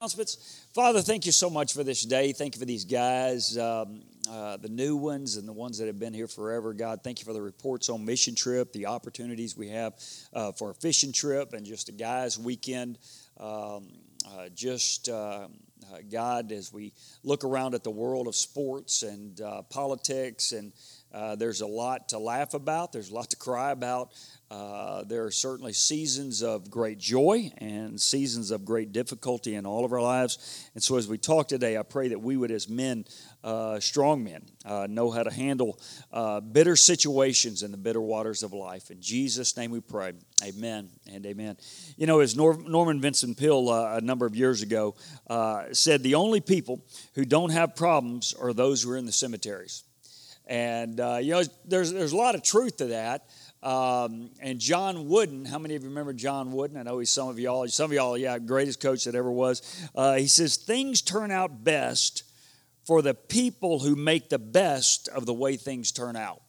announcements. Father, thank you so much for this day. Thank you for these guys, um, uh, the new ones and the ones that have been here forever. God, thank you for the reports on mission trip, the opportunities we have uh, for a fishing trip, and just a guys' weekend. Um, uh, just uh, uh, God, as we look around at the world of sports and uh, politics and uh, there's a lot to laugh about, there's a lot to cry about. Uh, there are certainly seasons of great joy and seasons of great difficulty in all of our lives. And so, as we talk today, I pray that we would, as men, uh, strong men, uh, know how to handle uh, bitter situations in the bitter waters of life. In Jesus' name we pray. Amen and amen. You know, as Norman Vincent Peale a number of years ago said, the only people who don't have problems are those who are in the cemeteries. And, you know, there's, there's a lot of truth to that. Um, and John Wooden, how many of you remember John Wooden? I know he's some of y'all. Some of y'all, yeah, greatest coach that ever was. Uh, he says things turn out best for the people who make the best of the way things turn out.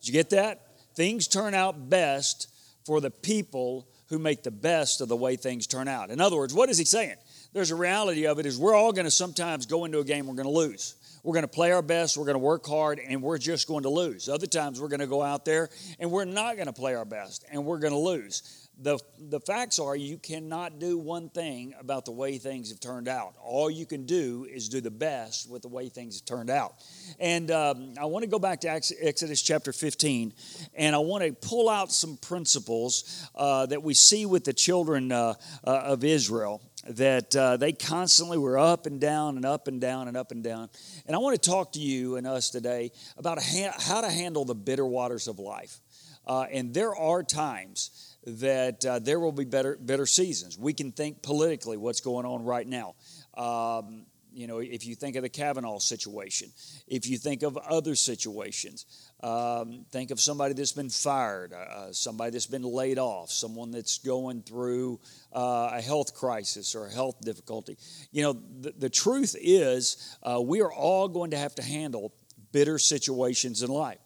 Did you get that? Things turn out best for the people who make the best of the way things turn out. In other words, what is he saying? There's a reality of it is we're all going to sometimes go into a game we're going to lose. We're going to play our best, we're going to work hard, and we're just going to lose. Other times we're going to go out there and we're not going to play our best and we're going to lose. The, the facts are you cannot do one thing about the way things have turned out. All you can do is do the best with the way things have turned out. And um, I want to go back to Exodus chapter 15, and I want to pull out some principles uh, that we see with the children uh, uh, of Israel that uh, they constantly were up and down and up and down and up and down. And I want to talk to you and us today about how to handle the bitter waters of life. Uh, and there are times that uh, there will be better, better seasons. We can think politically what's going on right now. Um, you know, if you think of the Kavanaugh situation, if you think of other situations, um, think of somebody that's been fired, uh, uh, somebody that's been laid off, someone that's going through uh, a health crisis or a health difficulty. You know, the, the truth is, uh, we are all going to have to handle bitter situations in life.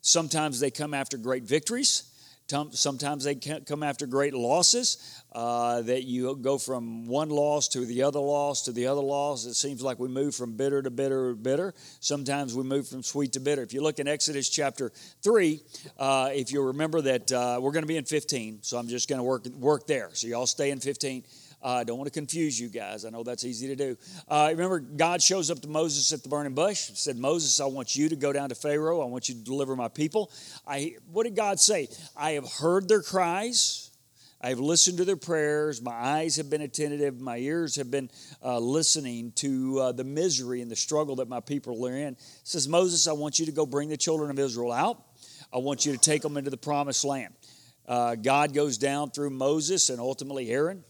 Sometimes they come after great victories. Sometimes they come after great losses, uh, that you go from one loss to the other loss to the other loss. It seems like we move from bitter to bitter to bitter. Sometimes we move from sweet to bitter. If you look in Exodus chapter 3, uh, if you remember that uh, we're going to be in 15, so I'm just going to work, work there. So y'all stay in 15. Uh, I don't want to confuse you guys. I know that's easy to do. Uh, remember, God shows up to Moses at the burning bush. Said, Moses, I want you to go down to Pharaoh. I want you to deliver my people. I, what did God say? I have heard their cries. I have listened to their prayers. My eyes have been attentive. My ears have been uh, listening to uh, the misery and the struggle that my people are in. says, Moses, I want you to go bring the children of Israel out. I want you to take them into the promised land. Uh, God goes down through Moses and ultimately Aaron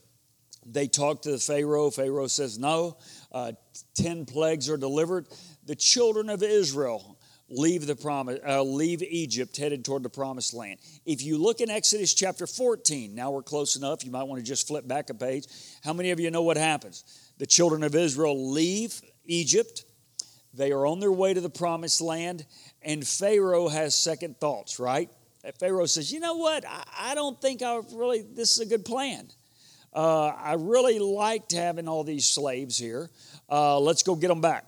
they talk to the Pharaoh. Pharaoh says, No, uh, 10 plagues are delivered. The children of Israel leave the promise, uh, leave Egypt, headed toward the promised land. If you look in Exodus chapter 14, now we're close enough, you might want to just flip back a page. How many of you know what happens? The children of Israel leave Egypt, they are on their way to the promised land, and Pharaoh has second thoughts, right? Pharaoh says, You know what? I, I don't think I really, this is a good plan. Uh, I really liked having all these slaves here. Uh, let's go get them back.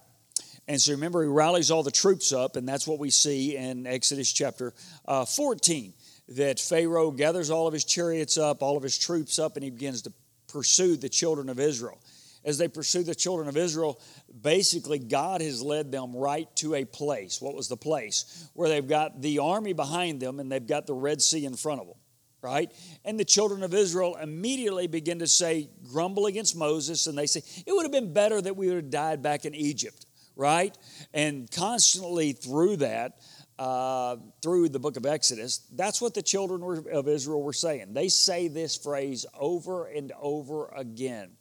And so remember, he rallies all the troops up, and that's what we see in Exodus chapter uh, 14 that Pharaoh gathers all of his chariots up, all of his troops up, and he begins to pursue the children of Israel. As they pursue the children of Israel, basically God has led them right to a place. What was the place? Where they've got the army behind them and they've got the Red Sea in front of them right? And the children of Israel immediately begin to say, grumble against Moses, and they say, it would have been better that we would have died back in Egypt, right? And constantly through that, uh, through the book of Exodus, that's what the children of Israel were saying. They say this phrase over and over again.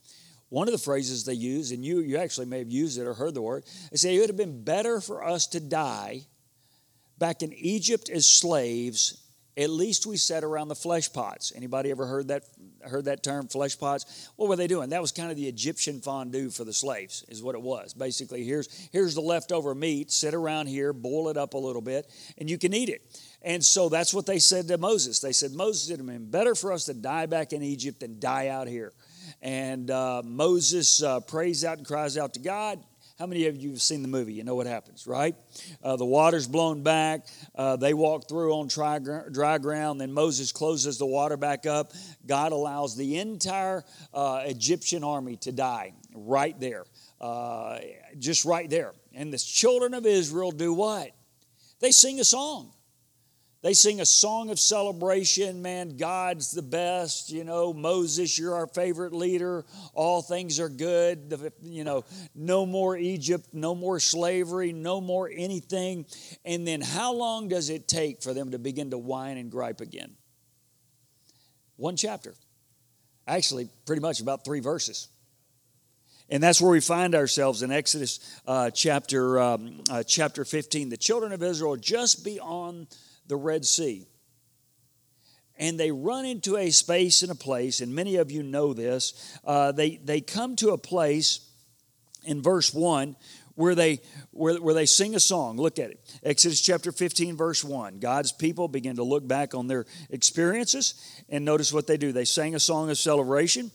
One of the phrases they use, and you, you actually may have used it or heard the word, they say it would have been better for us to die back in Egypt as slaves at least we sat around the flesh pots. Anybody ever heard that heard that term, flesh pots? What were they doing? That was kind of the Egyptian fondue for the slaves, is what it was. Basically, here's here's the leftover meat. Sit around here, boil it up a little bit, and you can eat it. And so that's what they said to Moses. They said, Moses, it would have been better for us to die back in Egypt than die out here. and uh, Moses uh, prays out and cries out to God. How many of you have seen the movie? You know what happens, right? Uh, the water's blown back. Uh, they walk through on dry, dry, ground. Then Moses closes the water back up. God allows the entire uh, Egyptian army to die right there, uh, just right there. And the children of Israel do what? They sing a song. They sing a song of celebration. Man, God's the best. You know, Moses, you're our favorite leader. All things are good. You know, no more Egypt, no more slavery, no more anything. And then how long does it take for them to begin to whine and gripe again? One chapter. Actually, pretty much about three verses. And that's where we find ourselves in Exodus uh, chapter, um, uh, chapter 15. The children of Israel just beyond the Red Sea. And they run into a space and a place, and many of you know this. Uh, they, they come to a place in verse 1 where they, where, where they sing a song. Look at it. Exodus chapter 15, verse 1. God's people begin to look back on their experiences and notice what they do. They sang a song of celebration.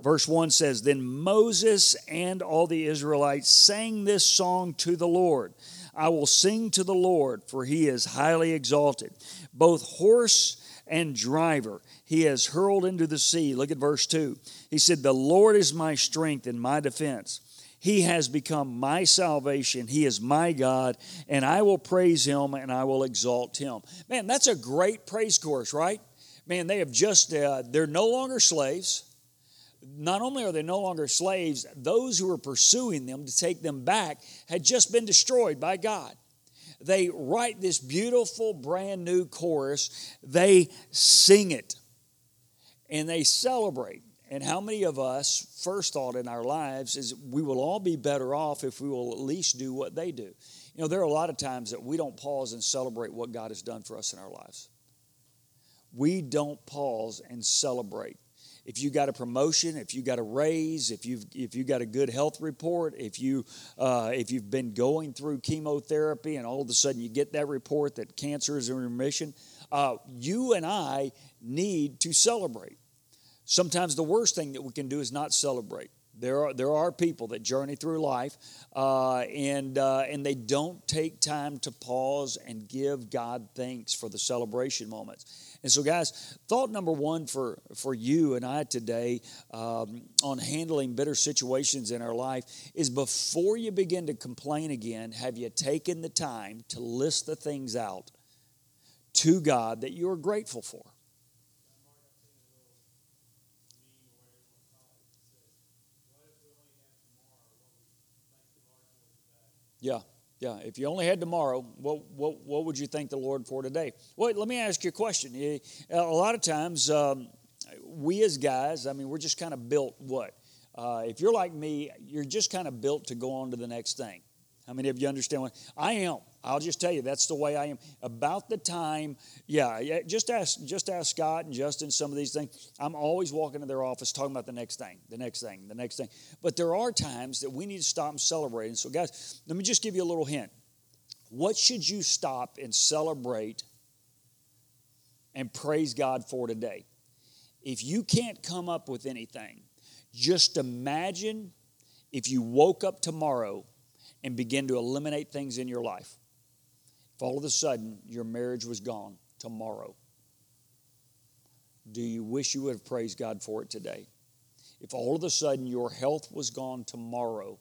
Verse 1 says, Then Moses and all the Israelites sang this song to the Lord. I will sing to the Lord, for he is highly exalted. Both horse and driver he has hurled into the sea. Look at verse 2. He said, The Lord is my strength and my defense. He has become my salvation. He is my God, and I will praise him and I will exalt him. Man, that's a great praise course, right? Man, they have just, uh, they're no longer slaves not only are they no longer slaves, those who were pursuing them to take them back had just been destroyed by God. They write this beautiful brand new chorus, they sing it, and they celebrate. And how many of us, first thought in our lives, is we will all be better off if we will at least do what they do. You know, there are a lot of times that we don't pause and celebrate what God has done for us in our lives. We don't pause and celebrate if you got a promotion, if you got a raise, if you've if you got a good health report, if you uh, if you've been going through chemotherapy and all of a sudden you get that report that cancer is in remission, uh, you and I need to celebrate. Sometimes the worst thing that we can do is not celebrate. There are, there are people that journey through life uh, and, uh, and they don't take time to pause and give God thanks for the celebration moments. And so, guys, thought number one for, for you and I today um, on handling bitter situations in our life is before you begin to complain again, have you taken the time to list the things out to God that you are grateful for? Yeah, yeah. If you only had tomorrow, what, what, what would you thank the Lord for today? Well, let me ask you a question. A lot of times, um, we as guys, I mean, we're just kind of built what? Uh, if you're like me, you're just kind of built to go on to the next thing. How many of you understand what I am? I'll just tell you that's the way I am. About the time, yeah, just ask just ask Scott and Justin some of these things. I'm always walking to their office talking about the next thing, the next thing, the next thing. But there are times that we need to stop and celebrate. And so, guys, let me just give you a little hint. What should you stop and celebrate and praise God for today? If you can't come up with anything, just imagine if you woke up tomorrow and begin to eliminate things in your life. If all of a sudden your marriage was gone tomorrow, do you wish you would have praised God for it today? If all of a sudden your health was gone tomorrow,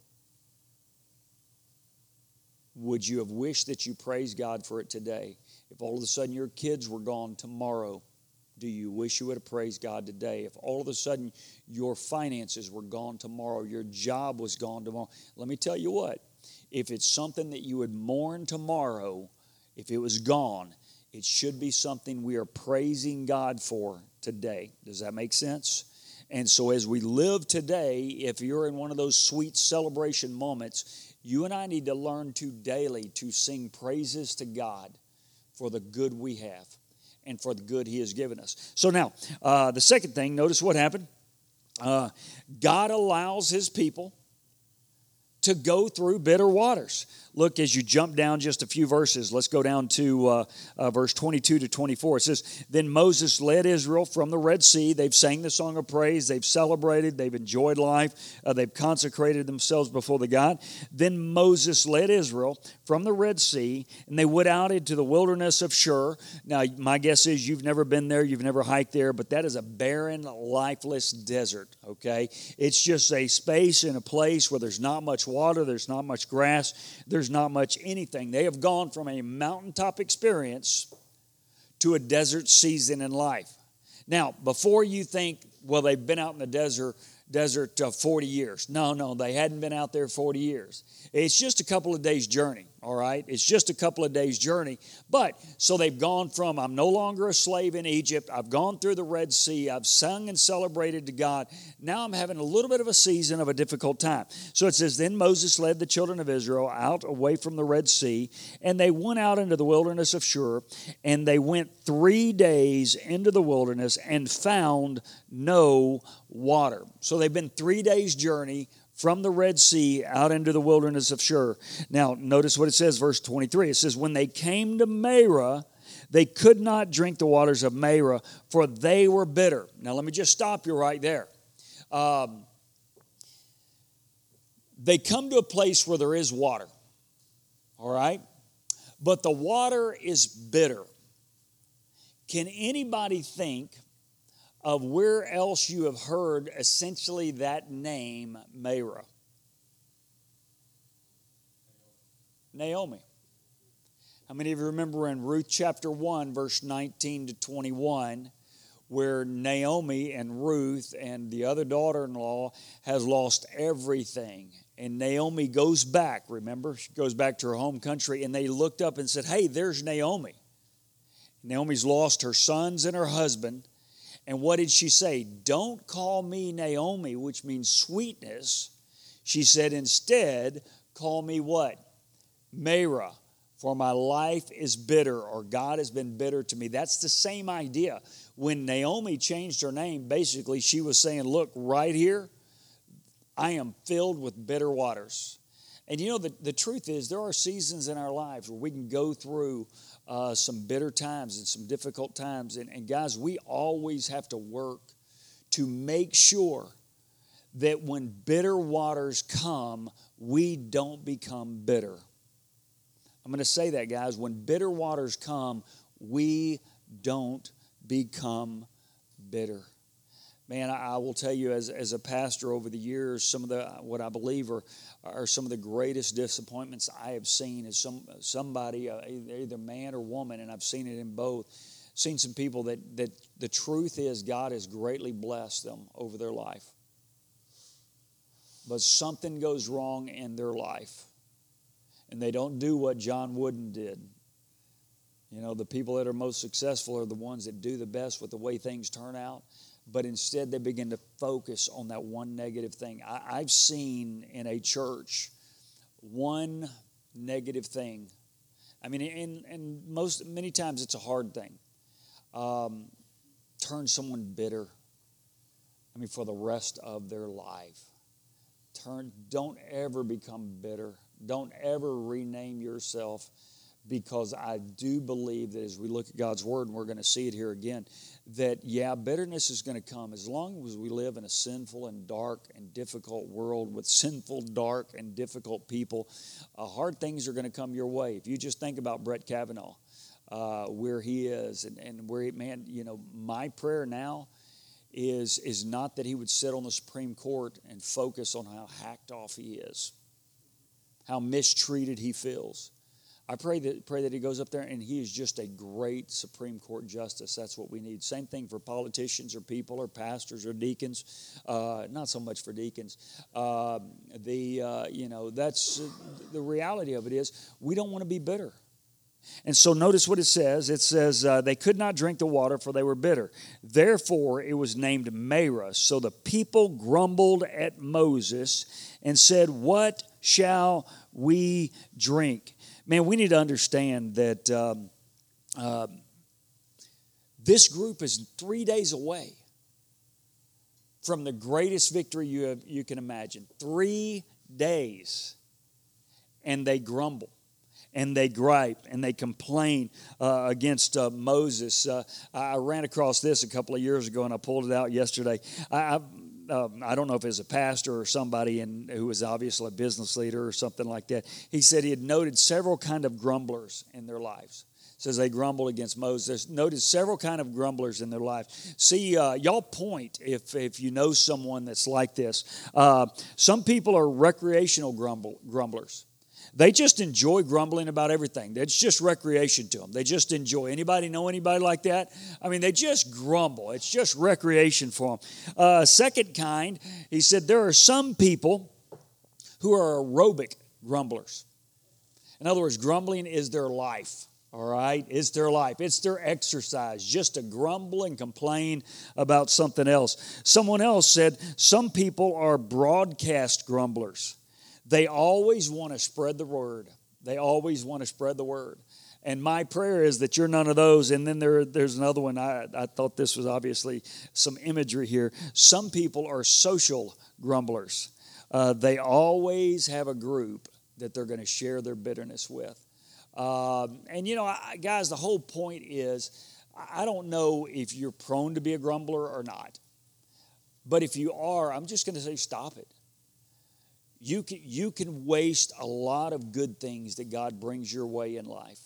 would you have wished that you praised God for it today? If all of a sudden your kids were gone tomorrow, do you wish you would have praised God today? If all of a sudden your finances were gone tomorrow, your job was gone tomorrow, let me tell you what, if it's something that you would mourn tomorrow, if it was gone, it should be something we are praising God for today. Does that make sense? And so, as we live today, if you're in one of those sweet celebration moments, you and I need to learn to daily to sing praises to God for the good we have and for the good He has given us. So, now, uh, the second thing, notice what happened. Uh, God allows His people to go through bitter waters. Look, as you jump down just a few verses, let's go down to uh, uh, verse 22 to 24. It says, Then Moses led Israel from the Red Sea. They've sang the song of praise, they've celebrated, they've enjoyed life, uh, they've consecrated themselves before the God. Then Moses led Israel from the Red Sea, and they went out into the wilderness of Shur. Now, my guess is you've never been there, you've never hiked there, but that is a barren, lifeless desert, okay? It's just a space and a place where there's not much water, there's not much grass, there's not much anything. They have gone from a mountaintop experience to a desert season in life. Now, before you think, well, they've been out in the desert desert uh, 40 years. No, no, they hadn't been out there 40 years. It's just a couple of days' journey all right? It's just a couple of days' journey. But so they've gone from, I'm no longer a slave in Egypt, I've gone through the Red Sea, I've sung and celebrated to God. Now I'm having a little bit of a season of a difficult time. So it says, Then Moses led the children of Israel out away from the Red Sea, and they went out into the wilderness of Shur, and they went three days into the wilderness and found no water. So they've been three days' journey from the Red Sea out into the wilderness of Shur. Now, notice what it says, verse 23. It says, When they came to Marah, they could not drink the waters of Marah, for they were bitter. Now, let me just stop you right there. Um, they come to a place where there is water, all right? But the water is bitter. Can anybody think of where else you have heard essentially that name, Marah. Naomi. How many of you remember in Ruth chapter 1, verse 19 to 21, where Naomi and Ruth and the other daughter in law has lost everything? And Naomi goes back, remember? She goes back to her home country, and they looked up and said, Hey, there's Naomi. Naomi's lost her sons and her husband. And what did she say? Don't call me Naomi, which means sweetness. She said, instead, call me what? Marah, for my life is bitter, or God has been bitter to me. That's the same idea. When Naomi changed her name, basically, she was saying, Look, right here, I am filled with bitter waters. And you know, the, the truth is, there are seasons in our lives where we can go through uh, some bitter times and some difficult times. And, and guys, we always have to work to make sure that when bitter waters come, we don't become bitter. I'm going to say that, guys. When bitter waters come, we don't become bitter man, I, will tell you as, as a pastor over the years, some of the what I believe are, are some of the greatest disappointments I have seen is some somebody, uh, either man or woman, and I've seen it in both. Seen some people that, that the truth is God has greatly blessed them over their life. But something goes wrong in their life, and they don't do what John Wooden did. You know, the people that are most successful are the ones that do the best with the way things turn out but instead they begin to focus on that one negative thing. I, have seen in a church one negative thing. I mean, and, and most many times it's a hard thing. Um, turn someone bitter. I mean, for the rest of their life. Turn. Don't ever become bitter. Don't ever rename yourself because I do believe that as we look at God's Word, and we're going to see it here again, that yeah, bitterness is going to come as long as we live in a sinful and dark and difficult world with sinful, dark, and difficult people. Uh, hard things are going to come your way. If you just think about Brett Kavanaugh, uh, where he is, and, and where he, man, you know, my prayer now is is not that he would sit on the Supreme Court and focus on how hacked off he is, how mistreated he feels I pray that pray that he goes up there and he is just a great Supreme Court justice. That's what we need. Same thing for politicians or people or pastors or deacons. Uh, not so much for deacons. Uh, the uh, you know that's the reality of it is we don't want to be bitter. And so notice what it says. It says, uh, They could not drink the water, for they were bitter. Therefore, it was named Marah. So the people grumbled at Moses and said, What shall we drink? Man, we need to understand that um, uh, this group is three days away from the greatest victory you, have, you can imagine. Three days and they grumble and they gripe and they complain uh, against uh, Moses. Uh, I ran across this a couple of years ago and I pulled it out yesterday. I, um, I don't know if it's a pastor or somebody in, who was obviously a business leader or something like that. He said he had noted several kind of grumblers in their lives says they grumble against Moses. Notice several kind of grumblers in their life. See, uh, y'all point if, if you know someone that's like this. Uh, some people are recreational grumble, grumblers. They just enjoy grumbling about everything. It's just recreation to them. They just enjoy. Anybody know anybody like that? I mean, they just grumble. It's just recreation for them. Uh, second kind, he said, there are some people who are aerobic grumblers. In other words, grumbling is their life. All right? It's their life, it's their exercise, just to grumble and complain about something else. Someone else said, Some people are broadcast grumblers. They always want to spread the word. They always want to spread the word. And my prayer is that you're none of those. And then there, there's another one. I, I thought this was obviously some imagery here. Some people are social grumblers. Uh, they always have a group that they're going to share their bitterness with. Um, and you know, I, guys, the whole point is I don't know if you're prone to be a grumbler or not. But if you are, I'm just going to say stop it you can, you can waste a lot of good things that God brings your way in life.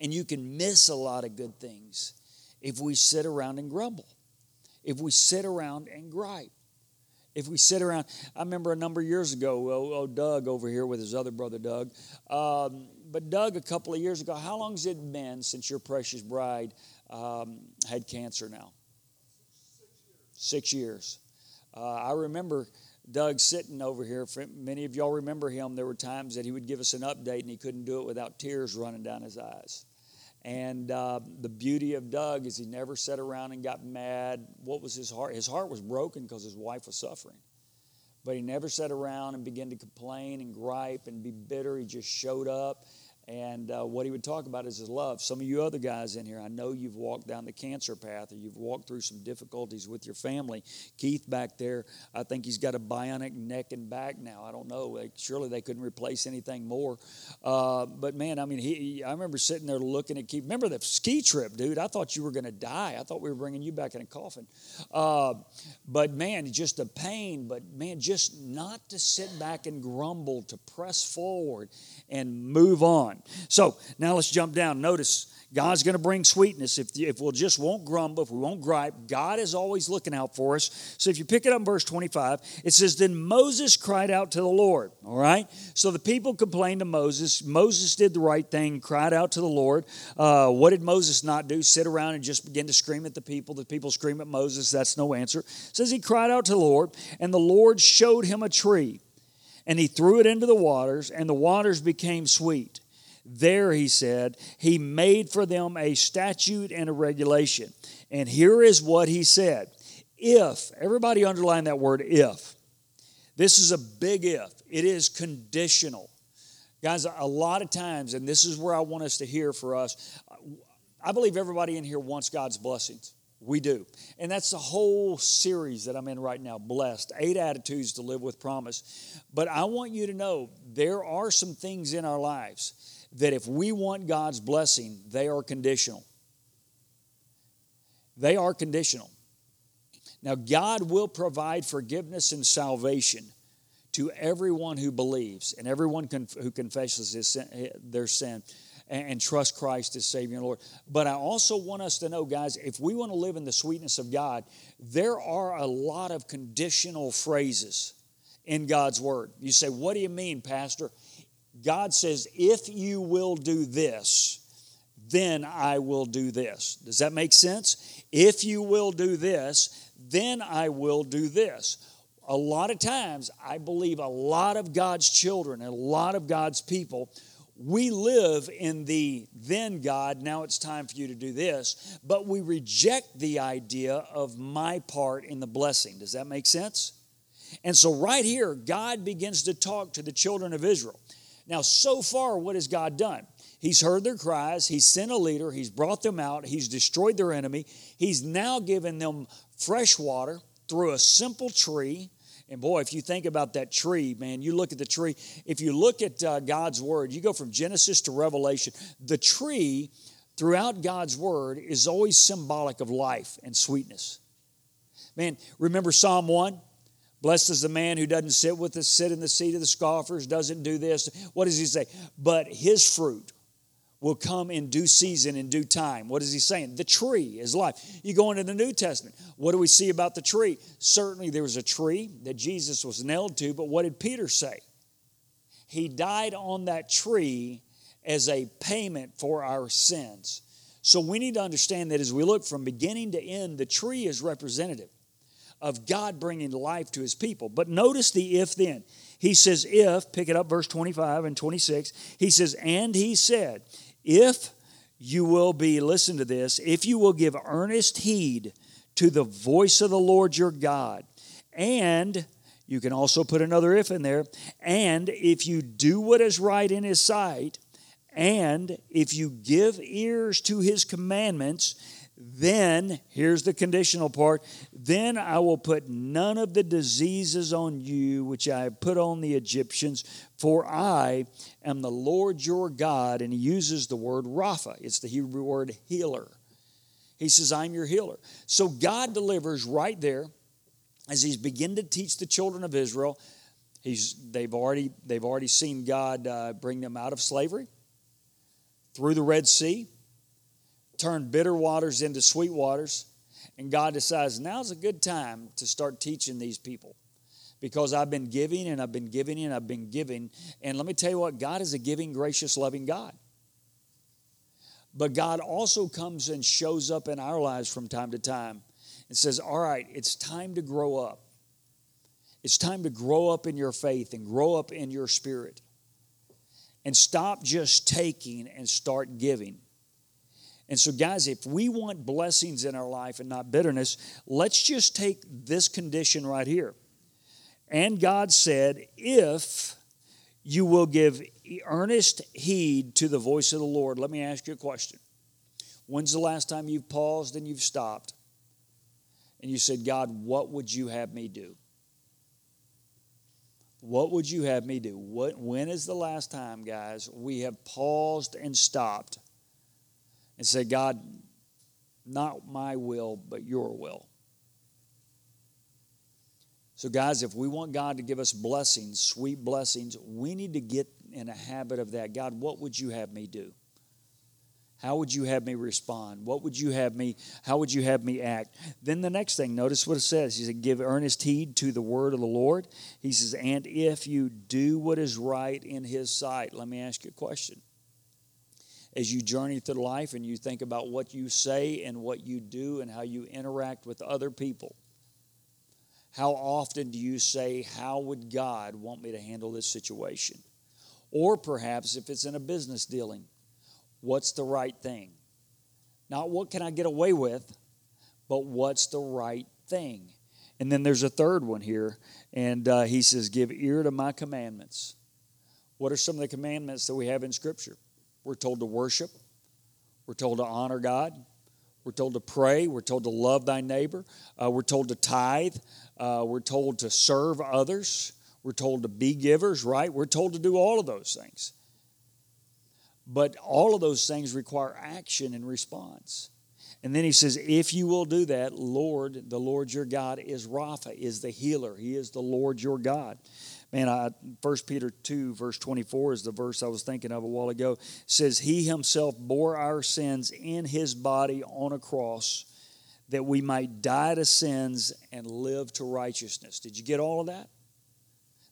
And you can miss a lot of good things if we sit around and grumble, if we sit around and gripe. If we sit around, I remember a number of years ago, oh, oh Doug over here with his other brother Doug. Um, but Doug, a couple of years ago, how long has it been since your precious bride um, had cancer now? Six years. Six years. Uh, I remember Doug sitting over here. Many of y'all remember him. There were times that he would give us an update and he couldn't do it without tears running down his eyes. And uh, the beauty of Doug is he never sat around and got mad. What was his heart? His heart was broken because his wife was suffering. But he never sat around and began to complain and gripe and be bitter. He just showed up and uh, what he would talk about is his love. Some of you other guys in here, I know you've walked down the cancer path or you've walked through some difficulties with your family. Keith back there, I think he's got a bionic neck and back now. I don't know. Like, surely they couldn't replace anything more. Uh, but man, I mean, he, I remember sitting there looking at Keith. Remember the ski trip, dude? I thought you were going to die. I thought we were bringing you back in a coffin. Uh, but man, just a pain. But man, just not to sit back and grumble, to press forward and move on. So now let's jump down. Notice God's going to bring sweetness if, if we'll just won't grumble, if we won't gripe. God is always looking out for us. So if you pick it up in verse 25, it says, Then Moses cried out to the Lord. All right? So the people complained to Moses. Moses did the right thing, cried out to the Lord. Uh, what did Moses not do? Sit around and just begin to scream at the people. The people scream at Moses. That's no answer. It says he cried out to the Lord, and the Lord showed him a tree and he threw it into the waters, and the waters became sweet. There, he said, he made for them a statute and a regulation. And here is what he said If, everybody underline that word if. This is a big if, it is conditional. Guys, a lot of times, and this is where I want us to hear for us, I believe everybody in here wants God's blessings. We do. And that's the whole series that I'm in right now, Blessed. Eight attitudes to live with promise. But I want you to know there are some things in our lives that if we want God's blessing, they are conditional. They are conditional. Now, God will provide forgiveness and salvation to everyone who believes and everyone who confesses their sin and, trust Christ as Savior and Lord. But I also want us to know, guys, if we want to live in the sweetness of God, there are a lot of conditional phrases in God's Word. You say, What do you mean, Pastor? God says, If you will do this, then I will do this. Does that make sense? If you will do this, then I will do this. A lot of times, I believe a lot of God's children and a lot of God's people we live in the then God, now it's time for you to do this, but we reject the idea of my part in the blessing. Does that make sense? And so, right here, God begins to talk to the children of Israel. Now, so far, what has God done? He's heard their cries, He's sent a leader, He's brought them out, He's destroyed their enemy, He's now given them fresh water through a simple tree And boy, if you think about that tree, man, you look at the tree. If you look at uh, God's word, you go from Genesis to Revelation, the tree throughout God's word is always symbolic of life and sweetness. Man, remember Psalm 1? Blessed is the man who doesn't sit with us, sit in the seat of the scoffers, doesn't do this. What does he say? But his fruit will come in due season, in due time. What is he saying? The tree is life. You go into the New Testament. What do we see about the tree? Certainly there was a tree that Jesus was nailed to, but what did Peter say? He died on that tree as a payment for our sins. So we need to understand that as we look from beginning to end, the tree is representative of God bringing life to his people. But notice the if then. He says, if, pick it up, verse 25 and 26. He says, and he said, if you will be, listen to this, if you will give earnest heed to the voice of the Lord your God, and you can also put another if in there, and if you do what is right in his sight, and if you give ears to his commandments, then, here's the conditional part, then I will put none of the diseases on you which I have put on the Egyptians, for I am the Lord your God. And he uses the word Rapha, it's the Hebrew word healer. He says, I'm your healer. So God delivers right there as he's beginning to teach the children of Israel. He's, they've, already, they've already seen God uh, bring them out of slavery through the Red Sea turn bitter waters into sweet waters. And God decides now's a good time to start teaching these people because I've been giving and I've been giving and I've been giving. And let me tell you what, God is a giving, gracious, loving God. But God also comes and shows up in our lives from time to time and says, All right, it's time to grow up. It's time to grow up in your faith and grow up in your spirit. And stop just taking and start giving. And so, guys, if we want blessings in our life and not bitterness, let's just take this condition right here. And God said, If you will give earnest heed to the voice of the Lord, let me ask you a question. When's the last time you've paused and you've stopped and you said, God, what would you have me do? What would you have me do? What, when is the last time, guys, we have paused and stopped and say, God, not my will, but your will. So, guys, if we want God to give us blessings, sweet blessings, we need to get in a habit of that. God, what would you have me do? How would you have me respond? What would you have me, how would you have me act? Then the next thing, notice what it says. He said, Give earnest heed to the word of the Lord. He says, And if you do what is right in his sight, let me ask you a question as you journey through life and you think about what you say and what you do and how you interact with other people. How often do you say, How would God want me to handle this situation? Or perhaps if it's in a business dealing, what's the right thing? Not what can I get away with, but what's the right thing? And then there's a third one here, and uh, he says, Give ear to my commandments. What are some of the commandments that we have in Scripture? We're told to worship. We're told to honor God. We're told to pray. We're told to love thy neighbor. Uh, we're told to tithe. Uh, we're told to serve others. We're told to be givers, right? We're told to do all of those things. But all of those things require action and response. And then he says, if you will do that, Lord, the Lord your God is Rapha, is the healer. He is the Lord your God. Man, I, 1 Peter 2, verse 24 is the verse I was thinking of a while ago. It says, He himself bore our sins in his body on a cross that we might die to sins and live to righteousness. Did you get all of that?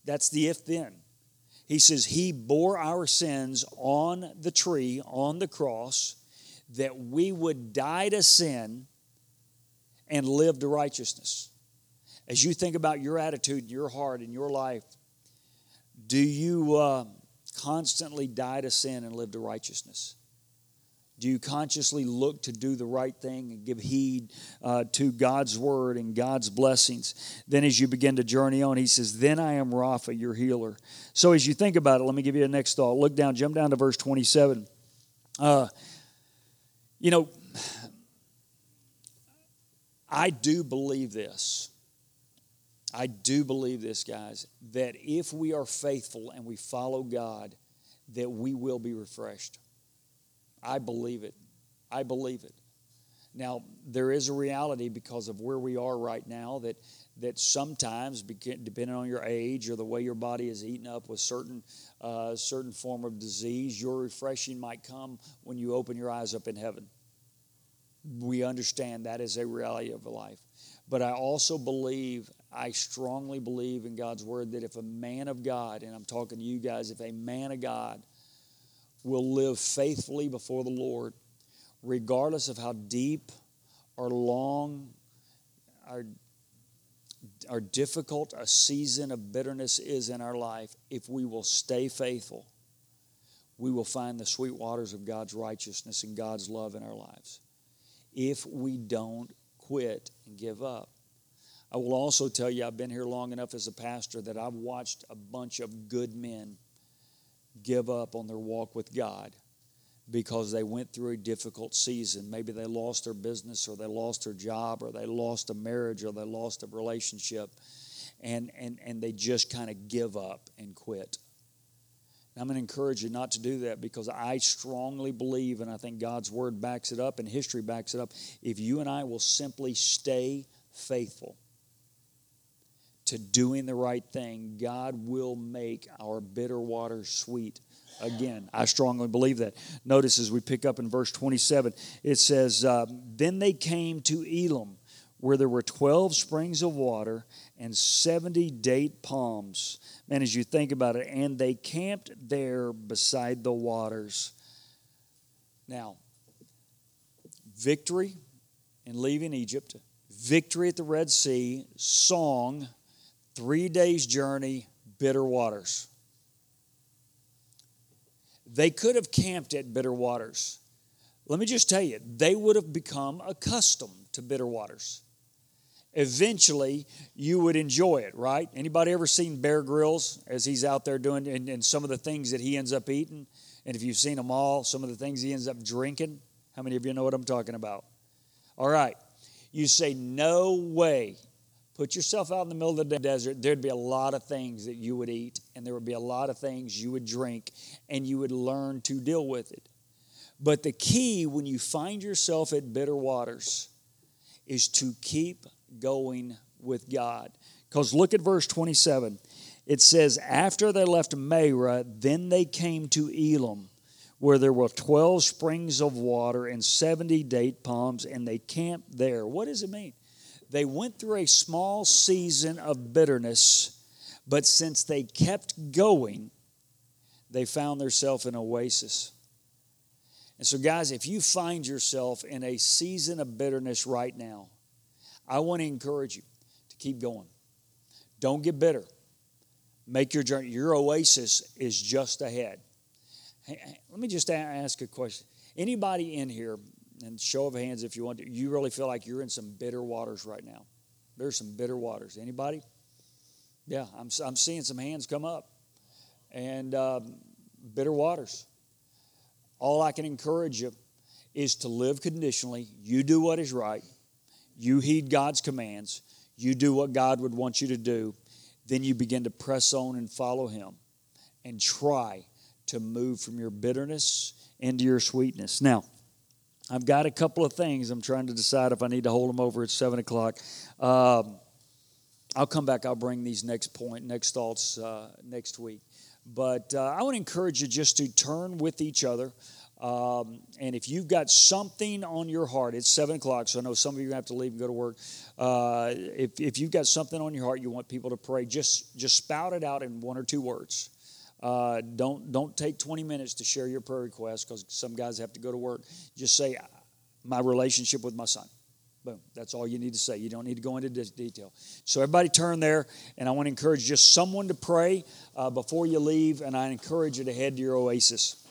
That's the if then. He says, He bore our sins on the tree, on the cross, that we would die to sin and live to righteousness. As you think about your attitude, your heart, and your life, do you uh, constantly die to sin and live to righteousness? Do you consciously look to do the right thing and give heed uh, to God's word and God's blessings? Then, as you begin to journey on, he says, Then I am Rapha, your healer. So, as you think about it, let me give you a next thought. Look down, jump down to verse 27. Uh, you know, I do believe this. I do believe this, guys, that if we are faithful and we follow God, that we will be refreshed. I believe it. I believe it. Now, there is a reality because of where we are right now that, that sometimes, depending on your age or the way your body is eaten up with certain, uh, certain form of disease, your refreshing might come when you open your eyes up in heaven. We understand that is a reality of life. But I also believe, I strongly believe in God's word that if a man of God, and I'm talking to you guys, if a man of God will live faithfully before the Lord, regardless of how deep or long or, or difficult a season of bitterness is in our life, if we will stay faithful, we will find the sweet waters of God's righteousness and God's love in our lives. If we don't quit and give up. I will also tell you, I've been here long enough as a pastor that I've watched a bunch of good men give up on their walk with God because they went through a difficult season. Maybe they lost their business or they lost their job or they lost a marriage or they lost a relationship and, and, and they just kind of give up and quit. And I'm going to encourage you not to do that because I strongly believe, and I think God's word backs it up and history backs it up, if you and I will simply stay faithful to doing the right thing, God will make our bitter waters sweet again. I strongly believe that. Notice as we pick up in verse 27, it says, uh, Then they came to Elim, where there were 12 springs of water and 70 date palms. Man, as you think about it, and they camped there beside the waters. Now, victory in leaving Egypt, victory at the Red Sea, song, three days' journey, bitter waters. They could have camped at bitter waters. Let me just tell you, they would have become accustomed to bitter waters. Eventually, you would enjoy it, right? Anybody ever seen Bear Grylls as he's out there doing and, and some of the things that he ends up eating? And if you've seen them all, some of the things he ends up drinking. How many of you know what I'm talking about? All right. You say, no way Put yourself out in the middle of the desert, there'd be a lot of things that you would eat, and there would be a lot of things you would drink, and you would learn to deal with it. But the key when you find yourself at bitter waters is to keep going with God. Because look at verse 27. It says, After they left Marah, then they came to Elim, where there were 12 springs of water and 70 date palms, and they camped there. What does it mean? They went through a small season of bitterness, but since they kept going, they found themselves in an oasis. And so, guys, if you find yourself in a season of bitterness right now, I want to encourage you to keep going. Don't get bitter. Make your journey. Your oasis is just ahead. Hey, let me just ask a question. Anybody in here and show of hands if you want to, you really feel like you're in some bitter waters right now. There's some bitter waters. Anybody? Yeah, I'm, I'm seeing some hands come up. And um, bitter waters. All I can encourage you is to live conditionally. You do what is right. You heed God's commands. You do what God would want you to do. Then you begin to press on and follow Him and try to move from your bitterness into your sweetness. Now, I've got a couple of things. I'm trying to decide if I need to hold them over at 7 o'clock. Um, I'll come back. I'll bring these next point, next thoughts uh, next week. But uh, I want to encourage you just to turn with each other. Um, and if you've got something on your heart, it's 7 o'clock, so I know some of you have to leave and go to work. Uh, if, if you've got something on your heart you want people to pray, just, just spout it out in one or two words. Uh, don't don't take 20 minutes to share your prayer request because some guys have to go to work. Just say my relationship with my son. Boom. That's all you need to say. You don't need to go into detail. So everybody turn there, and I want to encourage just someone to pray uh, before you leave, and I encourage you to head to your oasis.